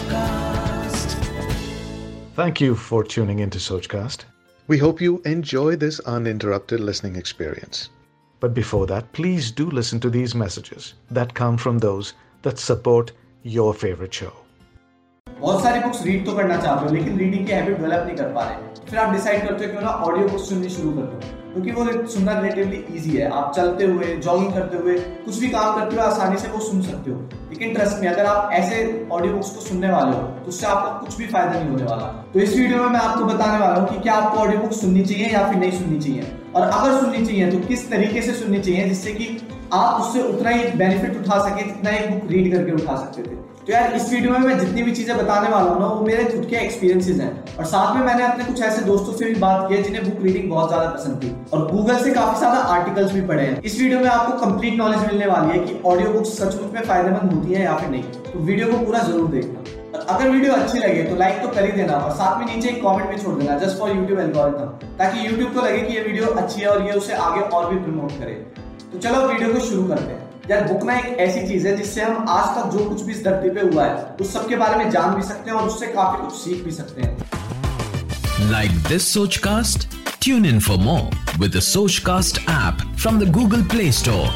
Sochcast. Thank you for tuning into Sochcast. We hope you enjoy this uninterrupted listening experience. But before that, please do listen to these messages that come from those that support your favorite show. बहुत सारी books read तो करना चाहते हो, लेकिन reading की habit develop नहीं कर पा रहे। फिर आप डिसाइड करते हो क्यों ना ऑडियो बुक्स सुननी शुरू कर दो, क्योंकि वो सुनना रिलेटिवली इजी है। आप चलते हुए जॉगिंग करते हुए, कुछ भी काम करते हुए आसानी से वो सुन सकते हो। लेकिन ट्रस्ट में अगर आप ऐसे ऑडियो बुक्स को सुनने वाले हो तो उससे आपको कुछ भी फ़ायदा नहीं होने वाला। तो इस वीडियो में मैं आपको बताने वाला हूँ कि क्या आपको ऑडियो बुक सुननी चाहिए या फिर नहीं सुननी चाहिए। और अगर सुननी चाहिए तो किस तरीके से सुननी चाहिए, जिससे कि आप उससे उतना ही बेनिफिट उठा सके जितना एक बुक रीड करके उठा सकते थे। तो यार, इस वीडियो में मैं जितनी भी चीज़ें बताने वाला हूँ ना, वो मेरे खुद के एक्सपीरियंसेस हैं। और साथ में मैंने अपने कुछ ऐसे दोस्तों से भी बात की है, जिन्हें बुक रीडिंग बहुत ज़्यादा पसंद थी। और गूगल से काफ़ी ज़्यादा आर्टिकल्स भी पढ़े हैं। इस वीडियो में आपको कंप्लीट नॉलेज मिलने वाली है कि ऑडियो बुक्स सचमुच में फ़ायदेमंद होती है या फिर नहीं। तो वीडियो को पूरा ज़रूर देखना। और अगर वीडियो अच्छी लगे तो लाइक तो कर ही देना और साथ में नीचे एक कमेंट भी छोड़ देना जस्ट फॉर यूट्यूब एल्गोरिथम ताकि यूट्यूब को लगे कि ये वीडियो अच्छी है और ये उसे आगे और भी प्रमोट करे। तो चलो वीडियो को शुरू करते हैं। यार बुक ना एक ऐसी चीज़ है जिससे हम आज तक जो कुछ भी इस धरती पे हुआ है उस सब के बारे में जान भी सकते हैं और उससे काफ़ी कुछ सीख भी सकते हैं Like this Sochcast? Tune in for more with the Sochcast app from the Google Play Store.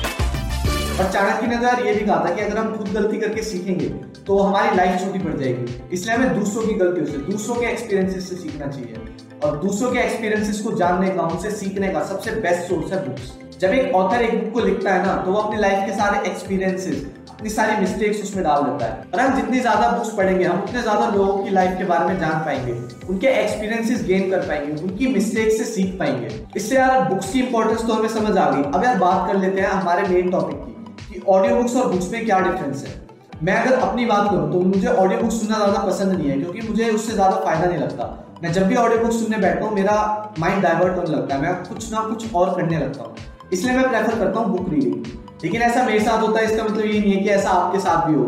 और चाणक्य ने तो यार ये भी कहा था कि अगर हम खुद गलती करके सीखेंगे तो हमारी लाइफ छोटी पड़ जाएगी इसलिए हमें दूसरों की गलतियों से दूसरों के एक्सपीरियंसेस से सीखना चाहिए और दूसरों के एक्सपीरियंसेस को जानने का उनसे सीखने का सबसे बेस्ट सोर्स है बुक्स जब एक ऑथर एक बुक को लिखता है ना तो वो अपनी लाइफ के सारे एक्सपीरियंसेस अपनी सारी मिस्टेक्स उसमें डाल देता है। और हम जितनी ज़्यादा बुक्स पढ़ेंगे, हम उतने ज़्यादा लोगों की लाइफ के बारे में जान पाएँगे। उनके एक्सपीरियंसेस गेन कर पाएँगे, उनकी मिस्टेक से सीख पाएँगे। इससे यार बुक्स की इंपॉर्टेंस तो हमें समझ आ गई। अब यार बात कर लेते हैं हमारे मेन टॉपिक की, कि ऑडियो बुक्स और बुक्स में क्या डिफरेंस है। मैं अगर अपनी बात करूँ तो मुझे ऑडियो बुक सुनना ज़्यादा पसंद नहीं है, क्योंकि मुझे उससे ज़्यादा फ़ायदा नहीं लगता। मैं जब भी ऑडियो बुक सुनने बैठता हूँ, मेरा माइंड डाइवर्ट होने लगता है, मैं कुछ ना कुछ और करने लगता हूँ। इसलिए मैं प्रेफर करता हूँ बुक रीडिंग लेकिन ऐसा मेरे साथ होता है, इसका मतलब ये नहीं है कि ऐसा आपके साथ भी हो।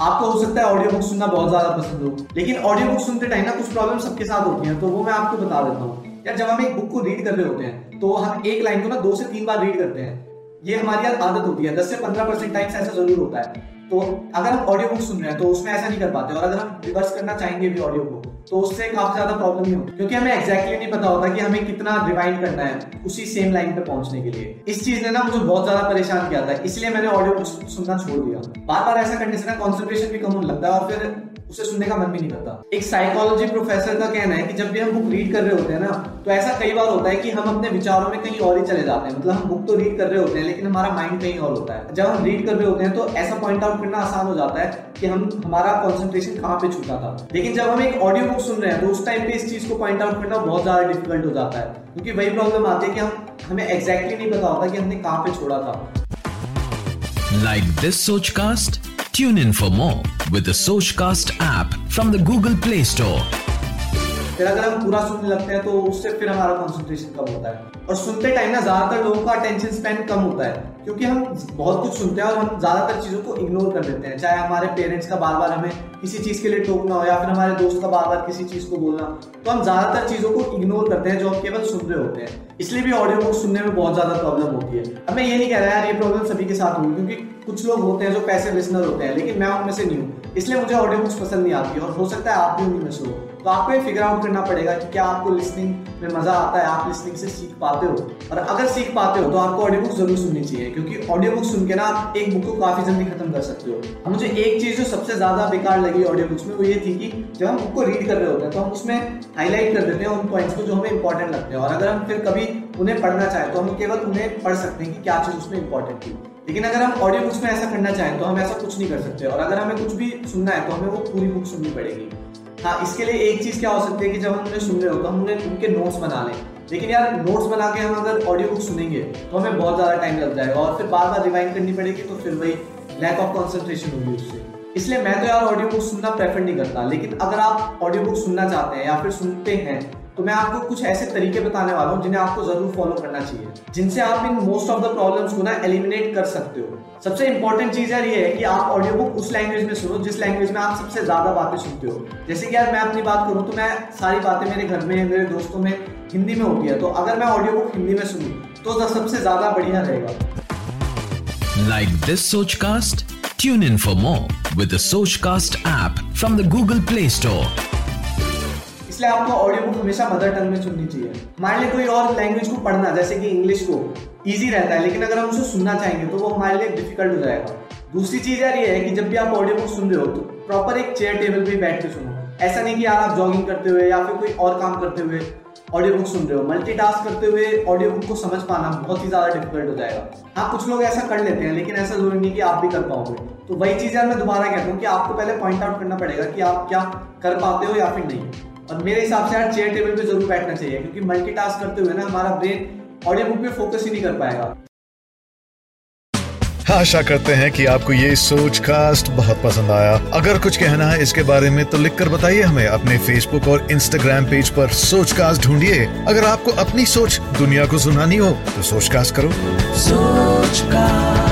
आपको हो सकता है ऑडियो बुक सुनना बहुत ज़्यादा पसंद हो, लेकिन ऑडियो बुक सुनते टाइम ना कुछ प्रॉब्लम सबके साथ होती हैं तो वो मैं आपको बता देता हूँ। यार, जब हम एक बुक को रीड कर रहे होते हैं तो हम एक लाइन को ना दो से तीन बार रीड करते हैं। ये हमारी आदत होती है, दस से पंद्रह परसेंट टाइम्स ऐसा ज़रूर होता है। तो अगर हम ऑडियो बुक सुन रहे हैं तो उसमें ऐसा नहीं कर पाते। और अगर हम रिवर्स करना चाहेंगे भी ऑडियो को तो उससे काफ़ी ज़्यादा प्रॉब्लम नहीं होती। क्योंकि हमें एक्जैक्टली exactly नहीं पता होता कि हमें कितना रिवाइंड करना है उसी सेम लाइन पे पहुँचने के लिए। इस चीज़ ने ना मुझे बहुत ज़्यादा परेशान किया था, इसलिए मैंने ऑडियो बुक सुनना छोड़ दिया। बार बार ऐसा करने से ना कॉन्सेंट्रेशन भी कम होने लगता है और फिर उसे सुनने का मन भी नहीं करता। एक साइकोलॉजी प्रोफेसर का कहना है कि जब भी हम बुक रीड कर रहे होते हैं ना तो ऐसा कई बार होता है कि हम अपने विचारों में कहीं और ही चले जाते हैं। मतलब हम बुक तो रीड कर रहे होते हैं, लेकिन हमारा माइंड कहीं और होता है। जब हम रीड कर रहे होते हैं तो ऐसा पॉइंट आउट करना आसान हो जाता है कि हम, हमारा कॉन्सेंट्रेशन कहाँ पे छूटा था। लेकिन जब हम एक ऑडियो बुक सुन रहे हैं तो उस टाइम पे इस चीज़ को पॉइंट आउट करना बहुत ज़्यादा डिफ़िकल्ट हो जाता है। क्योंकि वही प्रॉब्लम आती है कि हम, हमें एग्जैक्टली नहीं पता होता कि हमने कहाँ पे छोड़ा था। Like this Sochcast? Tune in for more with the Sochcast app from the Google Play Store. फिर अगर हम पूरा सुनने लगते हैं तो उससे फिर हमारा कंसंट्रेशन कम होता है। और सुनते टाइम ना ज़्यादातर लोगों का अटेंशन स्पेन कम होता है, क्योंकि हम बहुत कुछ सुनते हैं और हम ज़्यादातर चीज़ों को इग्नोर कर देते हैं। चाहे हमारे पेरेंट्स का बार बार हमें किसी चीज़ के लिए टोकना हो या फिर हमारे दोस्त का बार बार किसी चीज़ को बोलना तो हम ज़्यादातर चीज़ों को इग्नोर करते हैं, जो हम केवल सुन रहे होते हैं। इसलिए भी ऑडियो बुक सुनने में बहुत ज़्यादा प्रॉब्लम होती है। अब मैं ये नहीं कह रहा यार, ये प्रॉब्लम सभी के साथ होगी, क्योंकि कुछ लोग होते हैं जो पैसे लिसनर होते हैं, लेकिन मैं उनमें से नहीं हूँ। इसलिए मुझे ऑडियो बुक्स पसंद नहीं आती, और हो सकता है आप भी उनमें से हो। तो आपको ये फिगर आउट करना पड़ेगा कि क्या आपको लिसनिंग में मज़ा आता है, आप लिसनिंग से सीख पाते हो। और अगर सीख पाते हो तो आपको ऑडियो बुक ज़रूर सुननी चाहिए, क्योंकि ऑडियो बुक सुन के ना आप एक बुक को काफ़ी जल्दी खत्म कर सकते हो। मुझे एक चीज़ जो सबसे ज़्यादा बेकार लगी ऑडियो बुक्स में, वो ये थी कि जब हम बुक को रीड कर रहे होते हैं तो हम उसमें हाईलाइट कर देते हैं उन पॉइंट्स को जो हमें इंपॉर्टेंट लगते हैं। और अगर हम फिर कभी उन्हें पढ़ना चाहें तो हम केवल उन्हें पढ़ सकते हैं कि क्या चीज़ उसमें इंपॉर्टेंट थी। लेकिन अगर हम ऑडियो बुक्स में ऐसा करना चाहें तो हम ऐसा कुछ नहीं कर सकते। और अगर हमें कुछ भी सुनना है तो हमें वो पूरी बुक सुननी पड़ेगी। हाँ इसके लिए एक चीज़ क्या हो सकती है कि जब हम उन्हें सुन रहे हो तो हम उन्हें उनके नोट्स बना लें। लेकिन यार नोट्स बना के हम अगर ऑडियो बुक सुनेंगे तो हमें बहुत ज़्यादा टाइम लग जाएगा। और फिर बार बार रिवाइंड करनी पड़ेगी तो फिर वही लैक ऑफ़ कॉन्सेंट्रेशन होगी उससे। इसलिए मैं तो यार ऑडियो बुक सुनना प्रेफर नहीं करता। लेकिन अगर आप ऑडियो बुक सुनना चाहते हैं या फिर सुनते हैं तो मैं आपको कुछ ऐसे तरीके बताने वाला हूँ जिन्हें आपको ज़रूर फॉलो करना चाहिए, जिनसे आप in most of the problems को ना एलिमिनेट कर सकते हो सबसे इंपॉर्टेंट चीज़ यार ये है कि आप ऑडियो बुक उस लैंग्वेज में सुनो, जिस लैंग्वेज में आप सबसे ज़्यादा बातें सुनते हो जैसे कि यार मैं अपनी बात करूँ तो मैं सारी बातें मेरे घर में, मेरे दोस्तों में हिंदी में होती है तो अगर मैं ऑडियो बुक हिंदी में सुनूँ तो सबसे ज़्यादा बढ़िया रहेगा Like this Sochcast? Tune in for more with the Sochcast app from the Google Play Store. इसलिए आपको ऑडियो बुक हमेशा मदर टंग में सुननी चाहिए। मान लीजिए कोई और लैंग्वेज को पढ़ना, जैसे कि इंग्लिश को ईजी रहता है, लेकिन अगर हम उसे सुनना चाहेंगे तो वो हमारे लिए डिफ़िकल्ट हो जाएगा। दूसरी चीज़ यार ये है कि जब भी आप ऑडियो बुक सुन रहे हो तो प्रॉपर एक चेयर टेबल पे बैठ के सुनो। ऐसा नहीं कि यार आप जॉगिंग करते हुए या फिर कोई और काम करते हुए ऑडियो बुक सुन रहे हो। मल्टीटास्क करते हुए ऑडियो बुक को समझ पाना बहुत ही ज़्यादा डिफ़िकल्ट हो जाएगा। हाँ कुछ लोग ऐसा कर लेते हैं, लेकिन ऐसा ज़रूरी नहीं कि आप भी कर पाओगे। तो वही चीज़ यार मैं दोबारा कहता हूँ कि आपको पहले पॉइंट आउट करना पड़ेगा कि आप क्या कर पाते हो या फिर नहीं। और मेरे हिसाब से यार चेयर टेबल पे ज़रूर बैठना चाहिए क्योंकि मल्टीटास्क करते हुए ना हमारा ब्रेन ऑडियो बुक पे फोकस ही नहीं कर पाएगा। आशा करते हैं कि आपको ये सोच कास्ट बहुत पसंद आया। अगर कुछ कहना है इसके बारे में तो लिखकर बताइए हमें अपने फेसबुक और इंस्टाग्राम पेज पर सोच कास्ट ढूंढिए। अगर आपको अपनी सोच दुनिया को सुनानी हो तो सोच कास्ट करो। Sochcast.